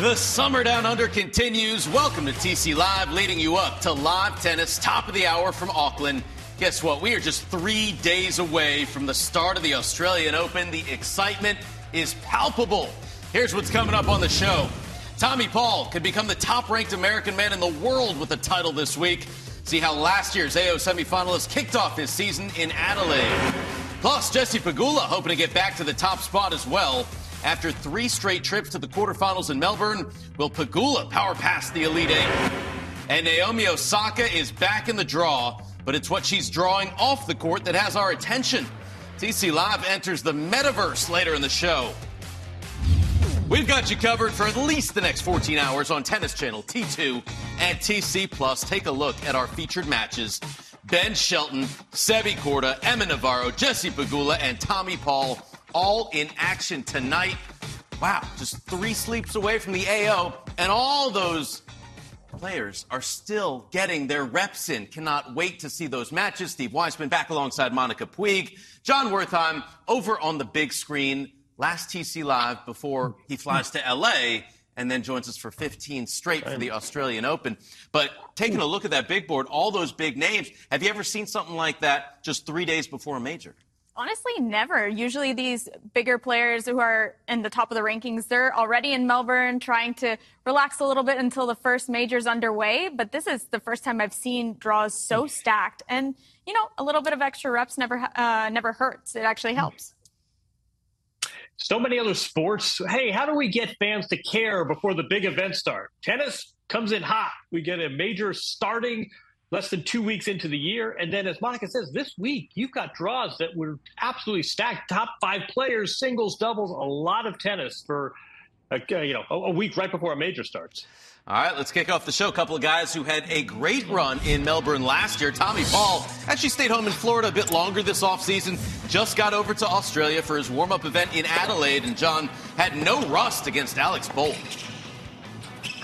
The Summer Down Under continues. Welcome to TC Live, leading you up to live tennis, top of the hour from Auckland. Guess what? We are just three days away from the start of the Australian Open. The excitement is palpable. Here's what's coming up on the show. Tommy Paul could become the top ranked American man in the world with the title this week. See how last year's AO semifinalist kicked off his season in Adelaide. Plus, Jesse Pegula hoping to get back to the top spot as well. After three straight trips to the quarterfinals in Melbourne, will Pegula power past the Elite Eight? And Naomi Osaka is back in the draw, but it's what she's drawing off the court that has our attention. TC Live enters the metaverse later in the show. We've got you covered for at least the next 14 hours on Tennis Channel, T2, and TC Plus. Take a look at our featured matches. Ben Shelton, Sebi Korda, Emma Navarro, Jesse Pegula, and Tommy Paul all in action tonight. Wow, just three sleeps away from the AO, and all those players are still getting their reps in. Cannot wait to see those matches. Steve Weissman back alongside Monica Puig. Jon Wertheim over on the big screen. Last TC Live before he flies to LA and then joins us for 15 straight for the Australian Open. But taking a look at that big board, all those big names, have you ever seen something like that just three days before a major? Honestly, never. Usually, these bigger players who are in the top of the rankings, they're already in Melbourne trying to relax a little bit until the first major's underway. But this is the first time I've seen draws so stacked. And, you know, a little bit of extra reps never, uh, never hurts. It actually helps. So many other sports. Hey, how do we get fans to care before the big events start? Tennis comes in hot. We get a major starting less than two weeks into the year. And then, as Monica says, this week you've got draws that were absolutely stacked. Top five players, singles, doubles, a lot of tennis for a, you know a week right before a major starts. All right, let's kick off the show. A couple of guys who had a great run in Melbourne last year. Tommy Paul actually stayed home in Florida a bit longer this offseason. Just got over to Australia for his warm up event in Adelaide, and Jon had no rust against Alex Bolt.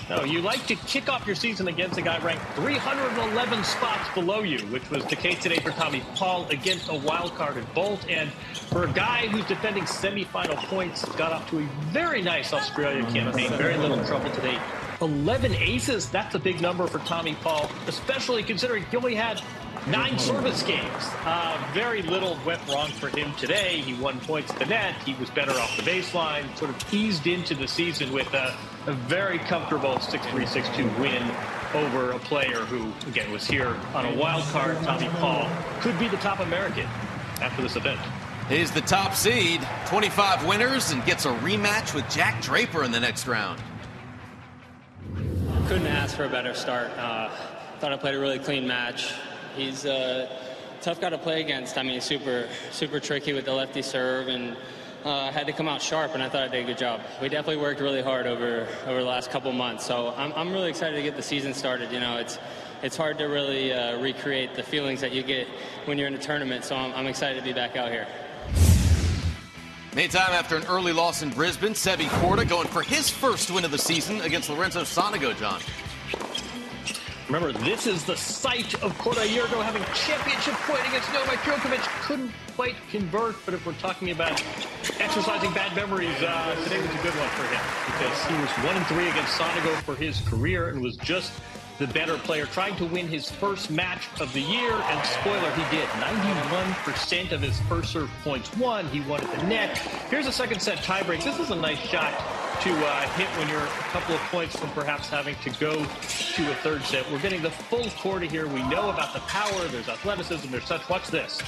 No, you like to kick off your season against a guy ranked 311 spots below you, which was the case today for Tommy Paul against a wild card at Bolt. And for a guy who's defending semifinal points, got off to a very nice Australia campaign. Very little trouble today. 11 aces, that's a big number for Tommy Paul, especially considering he only had nine service games. Uh, very little went wrong for him today. He won points at the net. He was better off the baseline, sort of eased into the season with a, a very comfortable 6-3, 6-2 win over a player who, again, was here on a wild card. Tommy Paul could be the top American after this event. He's the top seed, 25 winners, and gets a rematch with Jack Draper in the next round. Couldn't ask for a better start. Uh, thought I played a really clean match. He's a tough guy to play against. I mean, super, super tricky with the lefty serve, and uh, had to come out sharp, and I thought I did a good job. We definitely worked really hard over over the last couple months, so I'm, I'm really excited to get the season started. You know, it's it's hard to really uh, recreate the feelings that you get when you're in a tournament, so I'm, I'm excited to be back out here. Meantime, after an early loss in Brisbane, Sebi Korda going for his first win of the season against Lorenzo Sonego, Jon. Remember, this is the site of Korda a year ago having championship point against Novak Djokovic. Couldn't quite convert, but if we're talking about exercising bad memories, uh, today was a good one for him because he was one and three against Sonego for his career and was just the better player, trying to win his first match of the year. And spoiler, he did. 91% of his first serve points won. He won at the net. Here's a second set tiebreak. This is a nice shot to uh, hit when you're a couple of points from perhaps having to go to a third set. We're getting the full Korda here. We know about the power. There's athleticism. There's such. Watch this.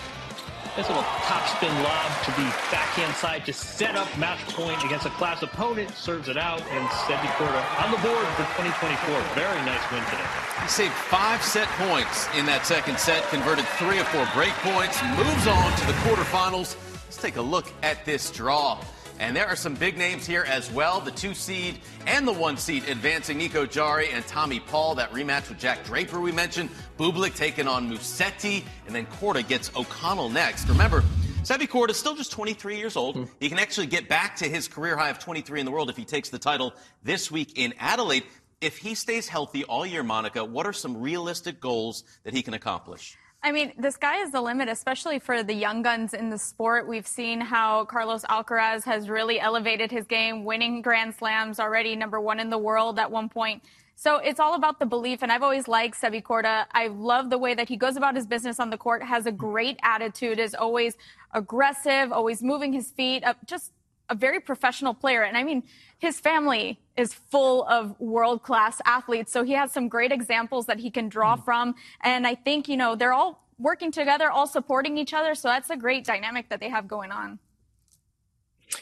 This little topspin lob to the backhand side to set up match point against a class opponent. Serves it out, and Sebi Korda on the board for 2024. Very nice win today. He saved five set points in that second set, converted three or four break points, moves on to the quarterfinals. Let's take a look at this draw. And there are some big names here as well. The two seed and the one seed advancing Nico Jarry and Tommy Paul. That rematch with Jack Draper we mentioned. Bublik taking on Musetti. And then Korda gets O'Connell next. Remember, Sebi Korda is still just 23 years old. Mm. He can actually get back to his career high of 23 in the world if he takes the title this week in Adelaide. If he stays healthy all year, Monica, what are some realistic goals that he can accomplish? I mean, the sky is the limit, especially for the young guns in the sport. We've seen how Carlos Alcaraz has really elevated his game, winning Grand Slams already, number one in the world at one point. So it's all about the belief, and I've always liked Sebi Korda. I love the way that he goes about his business on the court, has a great attitude, is always aggressive, always moving his feet, uh, just a very professional player. And I mean, his family is full of world class athletes. So he has some great examples that he can draw mm. from. And I think, you know, they're all working together, all supporting each other. So that's a great dynamic that they have going on.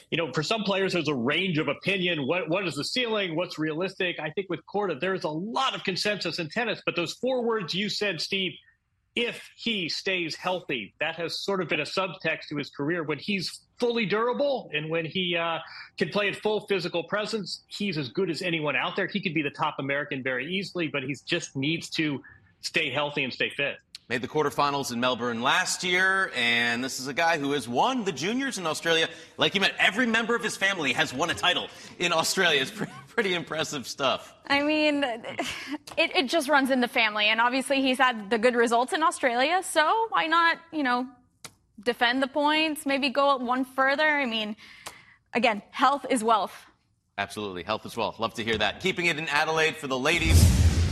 You know, for some players, there's a range of opinion. What what is the ceiling? What's realistic? I think with Korda, there's a lot of consensus in tennis. But those four words you said, Steve, if he stays healthy. That has sort of been a subtext to his career. When he's fully durable and when he uh, can play at full physical presence, he's as good as anyone out there. He could be the top American very easily, but he just needs to stay healthy and stay fit. Made the quarterfinals in Melbourne last year, and this is a guy who has won the juniors in Australia. Like you meant, every member of his family has won a title in Australia. It's pretty, pretty impressive stuff. I mean, it, it just runs in the family, and obviously he's had the good results in Australia, so why not, you know, defend the points, maybe go one further? I mean, again, health is wealth. Absolutely. Health is wealth. Love to hear that. Keeping it in Adelaide for the ladies.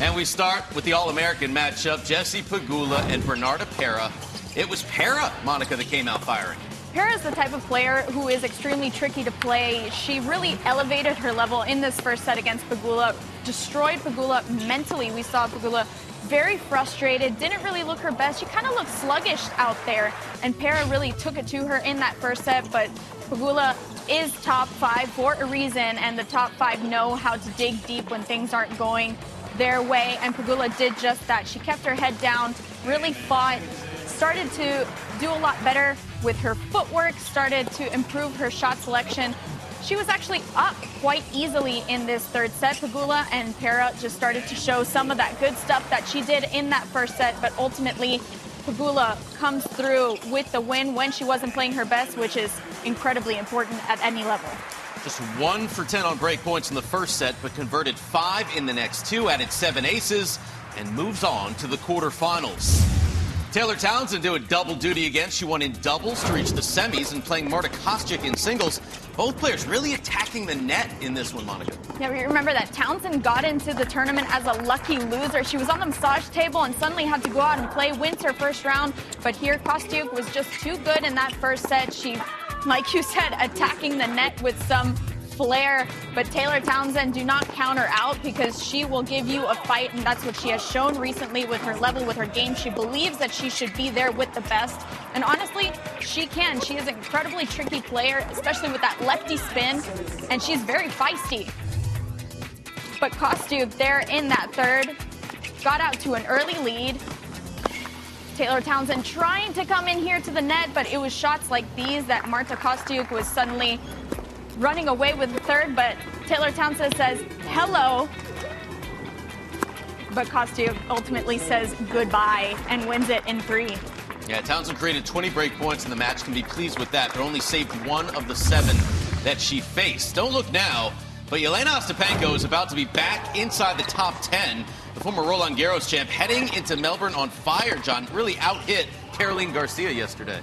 And we start with the All American matchup Jessie Pegula and Bernarda Pera. It was Pera, Monica, that came out firing. Pera is the type of player who is extremely tricky to play. She really elevated her level in this first set against Pegula, destroyed Pegula mentally. We saw Pegula very frustrated, didn't really look her best. She kind of looked sluggish out there, and Pera really took it to her in that first set. But Pegula is top five for a reason, and the top five know how to dig deep when things aren't going their way, and Pegula did just that. She kept her head down, really fought, started to do a lot better with her footwork, started to improve her shot selection. She was actually up quite easily in this third set. Pegula and Pera just started to show some of that good stuff that she did in that first set, but ultimately Pegula comes through with the win when she wasn't playing her best, which is incredibly important at any level. Just one for 10 on break points in the first set, but converted five in the next two, added seven aces, and moves on to the quarterfinals. Taylor Townsend doing double duty again. She won in doubles to reach the semis and playing Marta Kostyuk in singles. Both players really attacking the net in this one, Monica. Yeah, we remember that Townsend got into the tournament as a lucky loser. She was on the massage table and suddenly had to go out and play, wins her first round. But here, Kostyuk was just too good in that first set. She like you said, attacking the net with some flair. But Taylor Townsend, do not counter out because she will give you a fight, and that's what she has shown recently with her level, with her game. She believes that she should be there with the best. And honestly, she can. She is an incredibly tricky player, especially with that lefty spin, and she's very feisty. But Kostyuk there in that third got out to an early lead. Taylor Townsend trying to come in here to the net, but it was shots like these that Marta Kostyuk was suddenly running away with the third, but Taylor Townsend says hello. But Kostyuk ultimately says goodbye and wins it in three. Yeah, Townsend created 20 break points in the match. Can be pleased with that, but only saved one of the seven that she faced. Don't look now, but Jelena Ostapenko is about to be back inside the top 10 the former Roland Garros champ, heading into Melbourne on fire, Jon. Really out hit Caroline Garcia yesterday.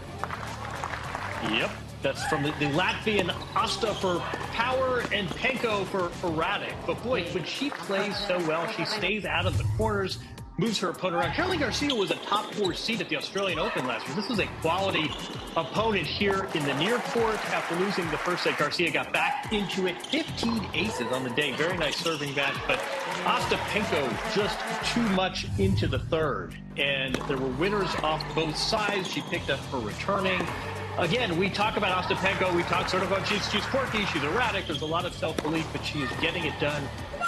Yep. That's from the, the Latvian Asta for power and Penko for erratic. But boy, when she plays so well, she stays out of the corners, moves her opponent around. Caroline Garcia was a top four seed at the Australian Open last year. This was a quality opponent here in the near court. After losing the first set, Garcia got back into it. 15 aces on the day. Very nice serving match, but Ostapenko just too much into the third. And there were winners off both sides. She picked up her returning. Again, we talk about Ostapenko. We talk sort of about she's, she's quirky, she's erratic. There's a lot of self-belief, but she is getting it done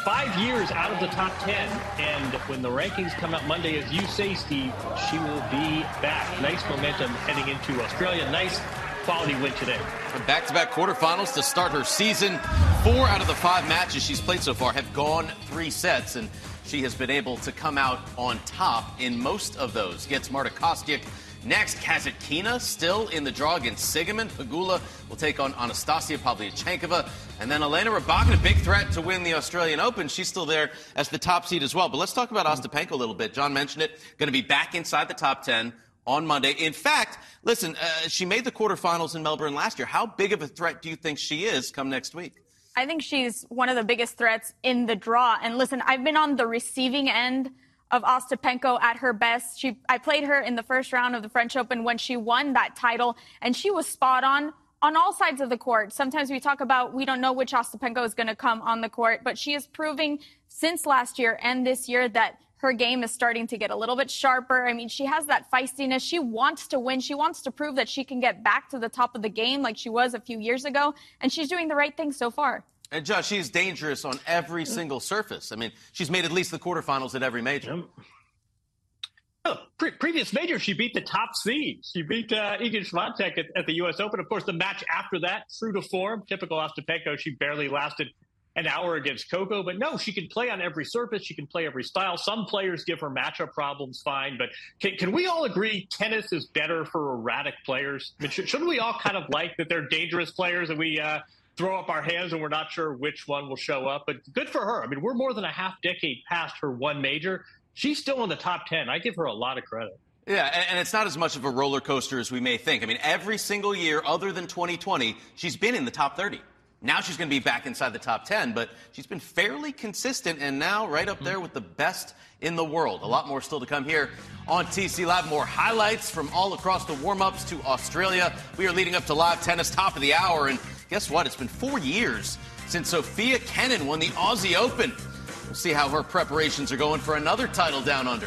five years out of the top 10. And when the rankings come out Monday, as you say, Steve, she will be back. Nice momentum heading into Australia. Nice quality win today. Back to back quarterfinals to start her season. Four out of the five matches she's played so far have gone three sets, and she has been able to come out on top in most of those. Gets Marta Kostyuk Next, Kasatkina still in the draw against Siegemund. Pegula will take on Anastasia Pavlyuchenkova. And then Elena Rybakina, big threat to win the Australian Open. She's still there as the top seed as well. But let's talk about Ostapenko a little bit. John mentioned it. Going to be back inside the top 10 on Monday. In fact, listen, uh, she made the quarterfinals in Melbourne last year. How big of a threat do you think she is come next week? I think she's one of the biggest threats in the draw. And listen, I've been on the receiving end of Ostapenko at her best. She, I played her in the first round of the French Open when she won that title, and she was spot on on all sides of the court. Sometimes we talk about we don't know which Ostapenko is going to come on the court, but she is proving since last year and this year that her game is starting to get a little bit sharper. I mean, she has that feistiness. She wants to win. She wants to prove that she can get back to the top of the game like she was a few years ago, and she's doing the right thing so far. And Josh, she's dangerous on every single surface. I mean, she's made at least the quarterfinals at every major. Oh, pre- previous major, she beat the top seed. She beat uh, Iga Swiatek at, at, the U.S. Open. Of course, the match after that, true to form, typical Ostapenko, she barely lasted an hour against Coco. But no, she can play on every surface. She can play every style. Some players give her matchup problems fine. But can, can we all agree tennis is better for erratic players? I mean, sh- shouldn't we all kind of like that they're dangerous players and we uh, – throw up our hands and we're not sure which one will show up. But good for her. I mean, we're more than a half decade past her one major. She's still in the top 10. I give her a lot of credit. Yeah, and it's not as much of a roller coaster as we may think. I mean, every single year other than 2020, she's been in the top 30. Now she's going to be back inside the top 10, but she's been fairly consistent and now right up there mm-hmm. with the best in the world. A lot more still to come here on TC Live. More highlights from all across the warm ups to Australia. We are leading up to live tennis, top of the hour, and Guess what? It's been four years since Sofia Kenin won the Aussie Open. We'll see how her preparations are going for another title down under.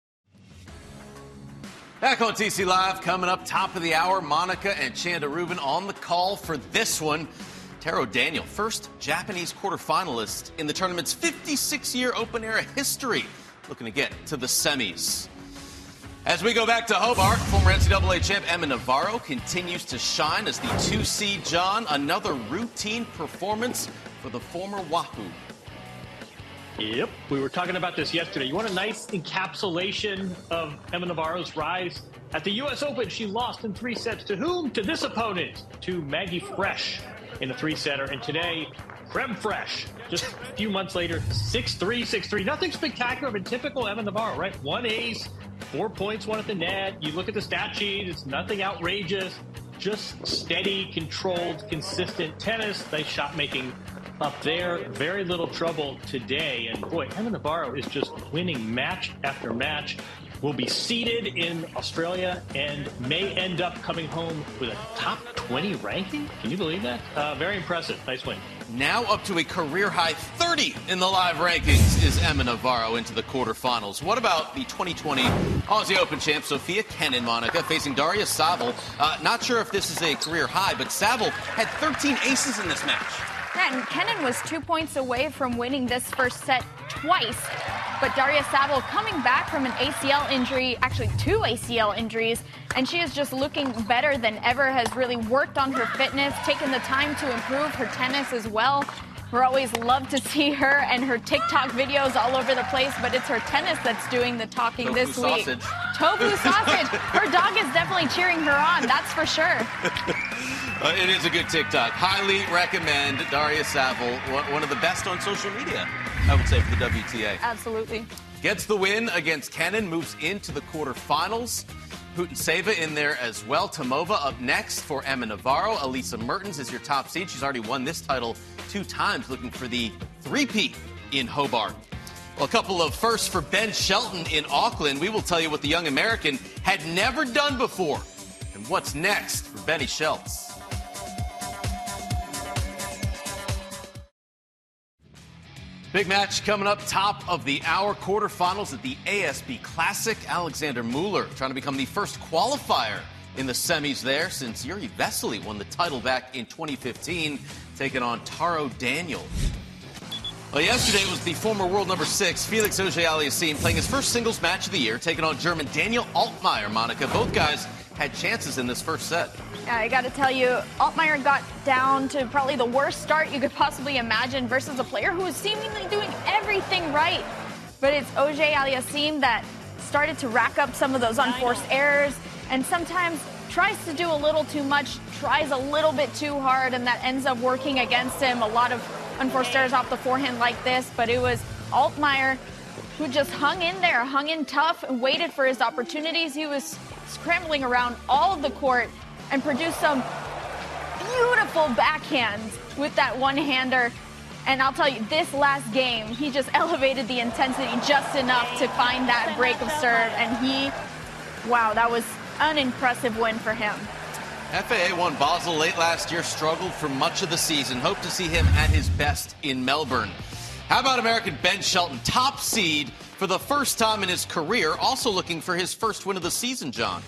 Back on TC Live, coming up top of the hour, Monica and Chanda Rubin on the call for this one. Taro Daniel, first Japanese quarterfinalist in the tournament's 56 year open era history, looking to get to the semis. As we go back to Hobart, former NCAA champ Emma Navarro continues to shine as the two seed Jon. Another routine performance for the former Wahoo. Yep, we were talking about this yesterday. You want a nice encapsulation of Emma Navarro's rise? At the U.S. Open, she lost in three sets to whom? To this opponent, to Maggie Frech in a three setter. And today, Creme Fresh, just a few months later, 6 3, 6 3. Nothing spectacular, but typical Emma Navarro, right? One ace, four points, one at the net. You look at the stat sheet, it's nothing outrageous, just steady, controlled, consistent tennis. Nice shot making up there. Very little trouble today. And boy, Emma Navarro is just winning match after match. Will be seeded in Australia and may end up coming home with a top 20 ranking. Can you believe that? Uh, very impressive. Nice win. Now up to a career high 30 in the live rankings is Emma Navarro into the quarterfinals. What about the 2020 Aussie Open champ Sofia Kenin Monica facing Daria Saville? Uh, not sure if this is a career high, but Saville had 13 aces in this match. Yeah, and Kenin was two points away from winning this first set twice. But Daria Saville coming back from an ACL injury, actually two ACL injuries, and she is just looking better than ever, has really worked on her fitness, taken the time to improve her tennis as well. We're always love to see her and her TikTok videos all over the place, but it's her tennis that's doing the talking Tofu this week. sausage. Tofu sausage. Her dog is definitely cheering her on, that's for sure. Uh, it is a good TikTok. Highly recommend Daria Saville, one of the best on social media, I would say, for the WTA. Absolutely. Gets the win against Kenin, moves into the quarterfinals. Putintseva in there as well. Tomova up next for Emma Navarro. Elise Mertens is your top seed. She's already won this title two times, looking for the three-peat in Hobart. Well, a couple of firsts for Ben Shelton in Auckland. We will tell you what the young American had never done before And what's next for Benny Schultz? Big match coming up top of the hour quarterfinals at the ASB Classic. Alexander Mueller trying to become the first qualifier in the semis there since Jiri Vesely won the title back in 2015, taking on Taro Daniel. Well, yesterday was the former world number six, Felix Auger-Aliassime, playing his first singles match of the year, taking on German Daniel Altmaier. Monica, both guys had chances in this first set. I got to tell you, Altmaier got down to probably the worst start you could possibly imagine versus a player who was seemingly doing everything right. But it's Auger-Aliassime that started to rack up some of those unforced errors and sometimes tries to do a little too much, tries a little bit too hard, and that ends up working against him. A lot of unforced errors off the forehand like this, but it was Altmaier who just hung in there, hung in tough, and waited for his opportunities. He was scrambling around all of the court and produced some beautiful backhands with that one-hander. And I'll tell you, this last game, he just elevated the intensity just enough to find that break of serve. And he, wow, that was an impressive win for him. FAA won Basel late last year, struggled for much of the season. Hope to see him at his best in Melbourne. How about American Ben Shelton, top seed for the first time in his career, also looking for his first win of the season, Jon?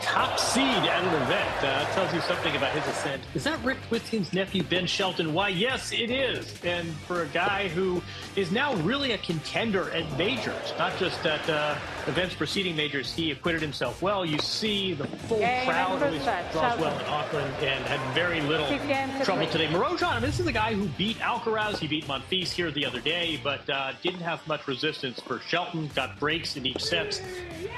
top seed at an event. Uh, tells you something about his ascent. Is that Rick Witting's nephew, Ben Shelton? Why, yes, it is. And for a guy who is now really a contender at majors, not just at uh, events preceding majors, he acquitted himself well. You see the full Game crowd always draws well in Auckland and had very little trouble today. Marozsan, this is a guy who beat Alcaraz. He beat Monfils here the other day, but uh, didn't have much resistance for Shelton. Got breaks in each set.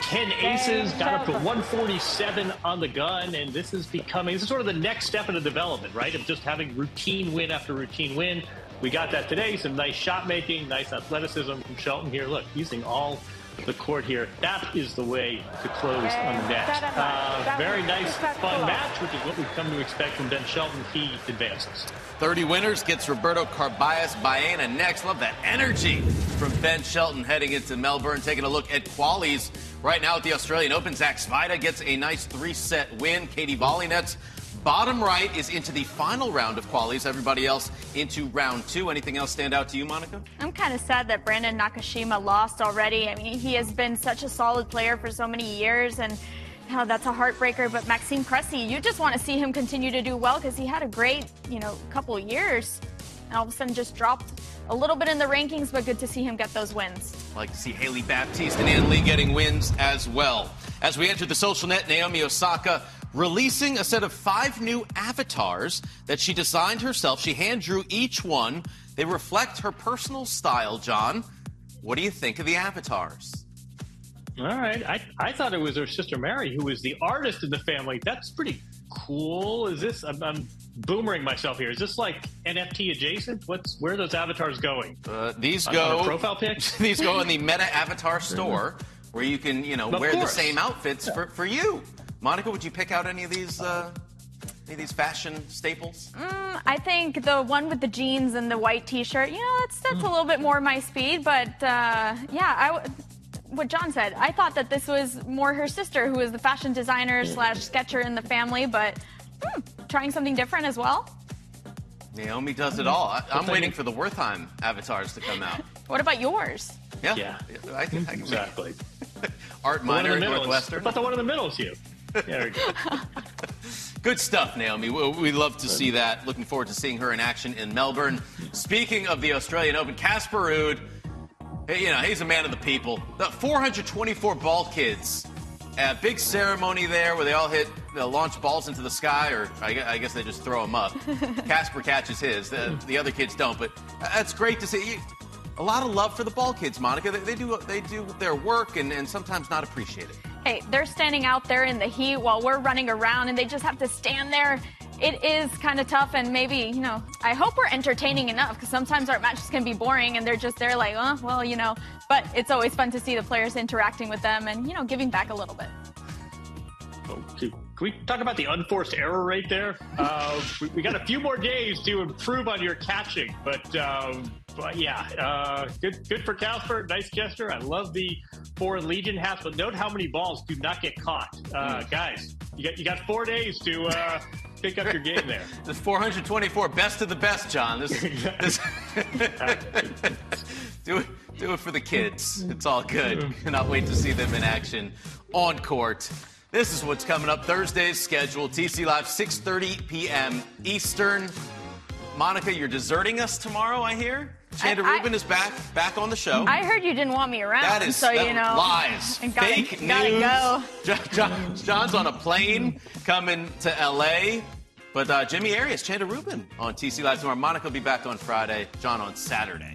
10 aces, got up to 147 on the gun, and this is becoming, this is sort of the next step in the development, right? Of just having routine win after routine win. We got that today. Some nice shot making, nice athleticism from Shelton here. Look, using all the court here. That is the way to close on the net. Uh, very nice, fun match, which is what we've come to expect from Ben Shelton. He advances. 30 winners gets Roberto Carballes Baena next. Love that energy from Ben Shelton heading into Melbourne. Taking a look at qualies right now at the Australian Open. Zach Svajda gets a nice three-set win. Katie Volynets Bottom right is into the final round of qualies. Everybody else into round two. Anything else stand out to you, Monica? I'm kind of sad that Brandon Nakashima lost already. I mean, he has been such a solid player for so many years, and oh, that's a heartbreaker. But Maxime Cressy, you just want to see him continue to do well because he had a great, you know, couple years, and all of a sudden just dropped a little bit in the rankings. But good to see him get those wins. like to see Hailey Baptiste and Ann Li getting wins as well. As we enter the social net, Naomi Osaka releasing a set of five new avatars that she designed herself. She hand drew each one. They reflect her personal style, Jon. What do you think of the avatars? All right. I, I thought it was her sister Mari who was the artist in the family. That's pretty cool. Is this, I'm, I'm boomering myself here. Is this like NFT adjacent? What's Where are those avatars going? Uh, these go. profile pics? these go in the Meta Avatar store where you can, you know, of wear course. the same outfits yeah. for, for you. Monica, would you pick out any of these? Uh, any of these fashion staples? Mm, I think the one with the jeans and the white T-shirt. You know, that's that's mm. a little bit more my speed. But uh, yeah, I what Jon said. I thought that this was more her sister, who is the fashion designer slash sketcher in the family, but hmm, trying something different as well. Naomi does it all. I, am waiting for the Wertheim avatars to come out. what about yours? Yeah, yeah, I can, I can exactly. Art Minor, in Northwestern. But the one in the middle is you. There we go. Good stuff, Naomi. We love to see that. Looking forward to seeing her in action in Melbourne. Speaking of the Australian Open, Casper Ruud, you know, he's a man of the people. The 424 ball kids. A big ceremony there where they all hit, they launch balls into the sky, or I guess they just throw them up. Casper catches his. The, the, other kids don't, but uh, that's great to see. A lot of love for the ball kids, Monica. They, they do they do their work and, and sometimes not appreciate it hey, they're standing out there in the heat while we're running around and they just have to stand there. It is kind of tough, and maybe, you know, I hope we're entertaining enough because sometimes our matches can be boring and they're just there like, oh, well, you know. But it's always fun to see the players interacting with them and, you know, giving back a little bit. Okay. Can we talk about the unforced error rate there? Uh, we, we, got a few more days to improve on your catching, but, um, but yeah, uh, good good for Casper. Nice gesture. I love the Foreign Legion hats, but note how many balls do not get caught. Uh, guys, you got you got four days to uh, pick up your game there. This 424, best of the best, Jon. This, this do it, do it for the kids. It's all good. Cannot wait to see them in action on court. This is what's coming up Thursday's schedule. TC Live, 6:30 p.m. Eastern. Monica, you're deserting us tomorrow. I hear. Chanda I- I- Rubin is back, back on the show. I heard you didn't want me around, That is so that you know. lies. and gotta- Fake gotta news. go. Jon, Jon- Jon's on a plane coming to LA. But uh, Jimmy Arias, Chanda Rubin on TC Live tomorrow. Monica will be back on Friday. Jon on Saturday.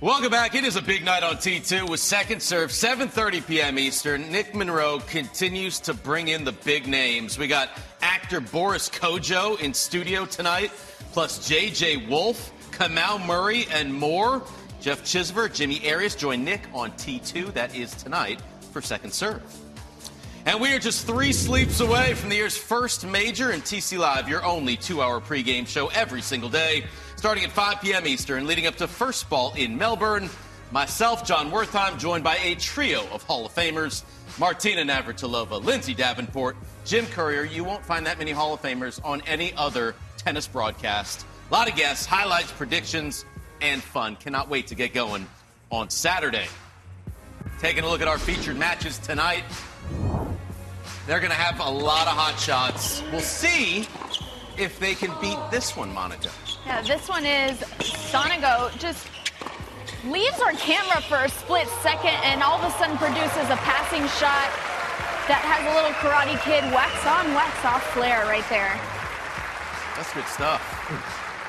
Welcome back. It is a big night on T2 with second serve, 7:30 p.m. Eastern. Nick Monroe continues to bring in the big names. We got actor Boris Kodjoe in studio tonight, plus J.J. Wolf, Kamal Murray, and more. Jeff Chisver, Jimmy Arias join Nick on T2. That is tonight for second serve. And we are just three sleeps away from the year's first major in TC Live, your only two hour pregame show every single day, starting at 5 p.m. Eastern, leading up to first ball in Melbourne. Myself, Jon Wertheim, joined by a trio of Hall of Famers Martina Navratilova, Lindsay Davenport, Jim Courier. You won't find that many Hall of Famers on any other tennis broadcast. A lot of guests, highlights, predictions, and fun. Cannot wait to get going on Saturday. Taking a look at our featured matches tonight. They're going to have a lot of hot shots. We'll see if they can beat this one, Monica. Yeah, this one is Sonego just leaves our camera for a split second and all of a sudden produces a passing shot that has a little Karate Kid wax on, wax off flair right there. That's good stuff.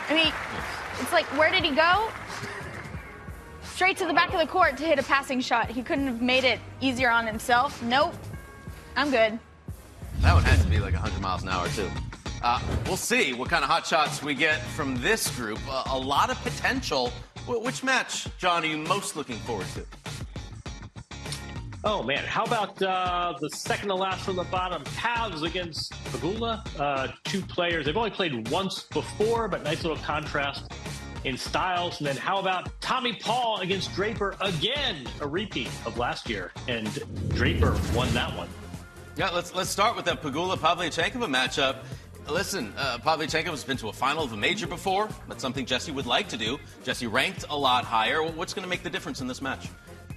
I mean, it's like, where did he go? Straight to the back of the court to hit a passing shot. He couldn't have made it easier on himself. Nope. I'm good. That one has to be like 100 miles an hour, too. Uh, we'll see what kind of hot shots we get from this group. Uh, a lot of potential. Wh- which match, Jon, are you most looking forward to? Oh man, how about uh, the second to last from the bottom? Pavs against Pegula. Uh, two players. They've only played once before, but nice little contrast in styles. And then how about Tommy Paul against Draper again? A repeat of last year, and Draper won that one. Yeah, let's let's start with that Pegula Pavlyuchenkova matchup. Listen, uh, Pavlyuchenkova has been to a final of a major before. That's something Jesse would like to do. Jesse ranked a lot higher. What's going to make the difference in this match?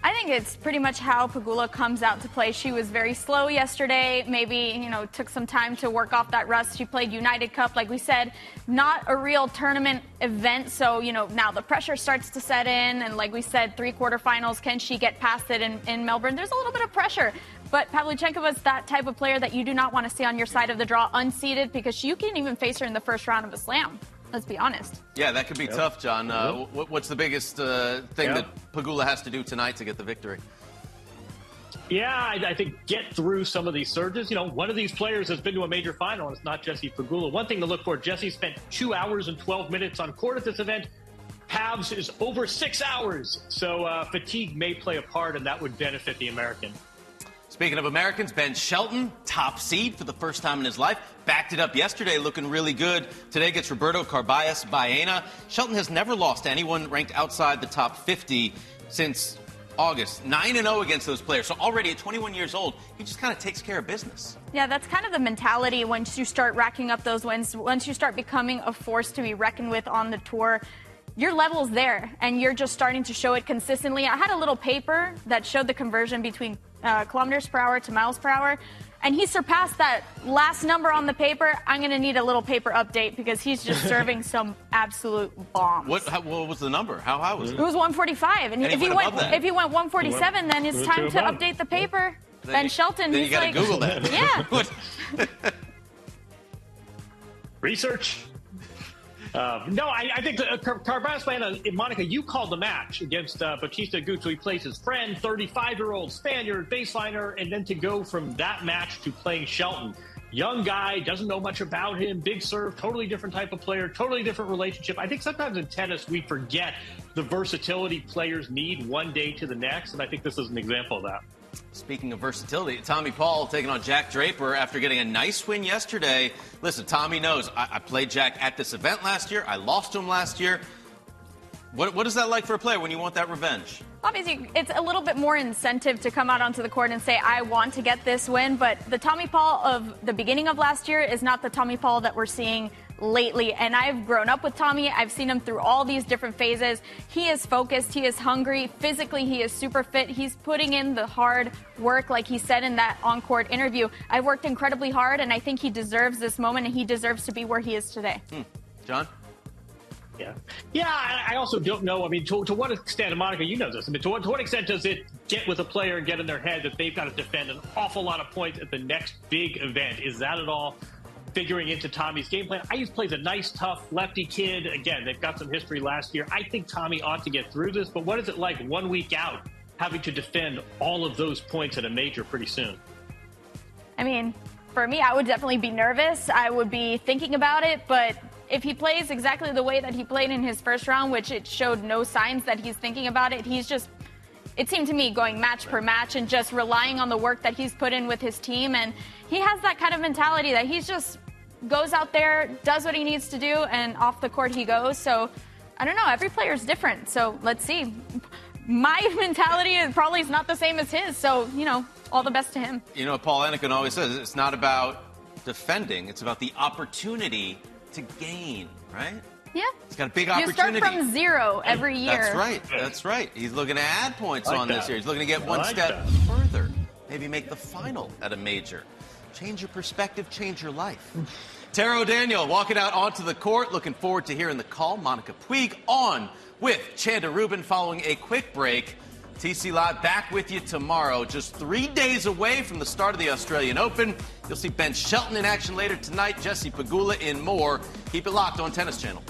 I think it's pretty much how Pegula comes out to play. She was very slow yesterday. Maybe, you know, took some time to work off that rust. She played United Cup, like we said, not a real tournament event. So, you know, now the pressure starts to set in. And like we said, three quarterfinals, can she get past it in, in Melbourne? There's a little bit of pressure. But Pavlyuchenkova is that type of player that you do not want to see on your side of the draw unseeded because you can't even face her in the first round of a slam. Let's be honest. Yeah, that could be tough, Jon. Uh, wh- What's the biggest uh, thing Yep. that Pegula has to do tonight to get the victory? Yeah, I, I think get through some of these surges. You know, one of these players has been to a major final, and it's not Jesse Pegula. One thing to look for: Jesse spent two hours and 12 minutes on court at this event. Pavs is over six hours, so uh, fatigue may play a part, and that would benefit the American. Speaking of Americans, Ben Shelton, top seed for the first time in his life, backed it up yesterday, looking really good. Today gets Roberto Carballes Baena. Shelton has never lost to anyone ranked outside the top 50 since August. 9 and 0 against those players. So already at 21 years old, he just kind of takes care of business. Yeah, that's kind of the mentality once you start racking up those wins, once you start becoming a force to be reckoned with on the tour. Your level's there, and you're just starting to show it consistently. I had a little paper that showed the conversion between uh, kilometers per hour to miles per hour, and he surpassed that last number on the paper. I'm going to need a little paper update because he's just serving some absolute bombs. What, how, what was the number? How high was it? It was 145, and, And if he went went that. if he went 147, then it's time to to above. update the paper. Then Ben you- Shelton, then you gotta like, Google that. Yeah. Research. Uh, no, I, I think uh, Car- Monica, you called the match against uh, Bautista Agut. So he plays his friend, 35 year old Spaniard baseliner, and then to go from that match to playing Shelton. Young guy, doesn't know much about him, big serve, totally different type of player, totally different relationship. I think sometimes in tennis we forget the versatility players need one day to the next, and I think this is an example of that. Speaking of versatility, Tommy Paul taking on Jack Draper after getting a nice win yesterday. Listen, Tommy knows I, I played Jack at this event last year. I lost to him last year. What, what is that like for a player when you want that revenge? Obviously, it's a little bit more incentive to come out onto the court and say, I want to get this win. But the Tommy Paul of the beginning of last year is not the Tommy Paul that we're seeing lately. And I've grown up with Tommy. I've seen him through all these different phases. He is focused. He is hungry. Physically, he is super fit. He's putting in the hard work, like he said in that on court interview. I've worked incredibly hard, and I think he deserves this moment, and he deserves to be where he is today. Hmm. Jon? Yeah. Yeah, I also don't know. I mean, to, to what extent, Monica, you know this. I mean, to what, to what extent does it get with a player and get in their head that they've got to defend an awful lot of points at the next big event? Is that at all figuring into Tommy's game plan? I used plays a nice, tough lefty kid. Again, they've got some history last year. I think Tommy ought to get through this, but what is it like one week out having to defend all of those points at a major pretty soon? I mean, for me, I would definitely be nervous. I would be thinking about it, but if he plays exactly the way that he played in his first round, which it showed no signs that he's thinking about it, he's just it seemed to me going match per match and just relying on the work that he's put in with his team and he has that kind of mentality that he's just goes out there, does what he needs to do and off the court he goes. So I don't know, every player is different. So let's see. My mentality is probably is not the same as his. So, you know, all the best to him. You know, Paul Annacone always says it's not about defending, it's about the opportunity to gain, right? Yeah. He's got a big opportunity. You start from zero every year. That's right. That's right. He's looking to add points like on that. this year. He's looking to get one like step that. further. Maybe make the final at a major. Change your perspective, change your life. Taro Daniel walking out onto the court. Looking forward to hearing the call. Monica Puig on with Chanda Rubin following a quick break. TC Live back with you tomorrow, just three days away from the start of the Australian Open. You'll see Ben Shelton in action later tonight, Jesse Pegula in more. Keep it locked on Tennis Channel.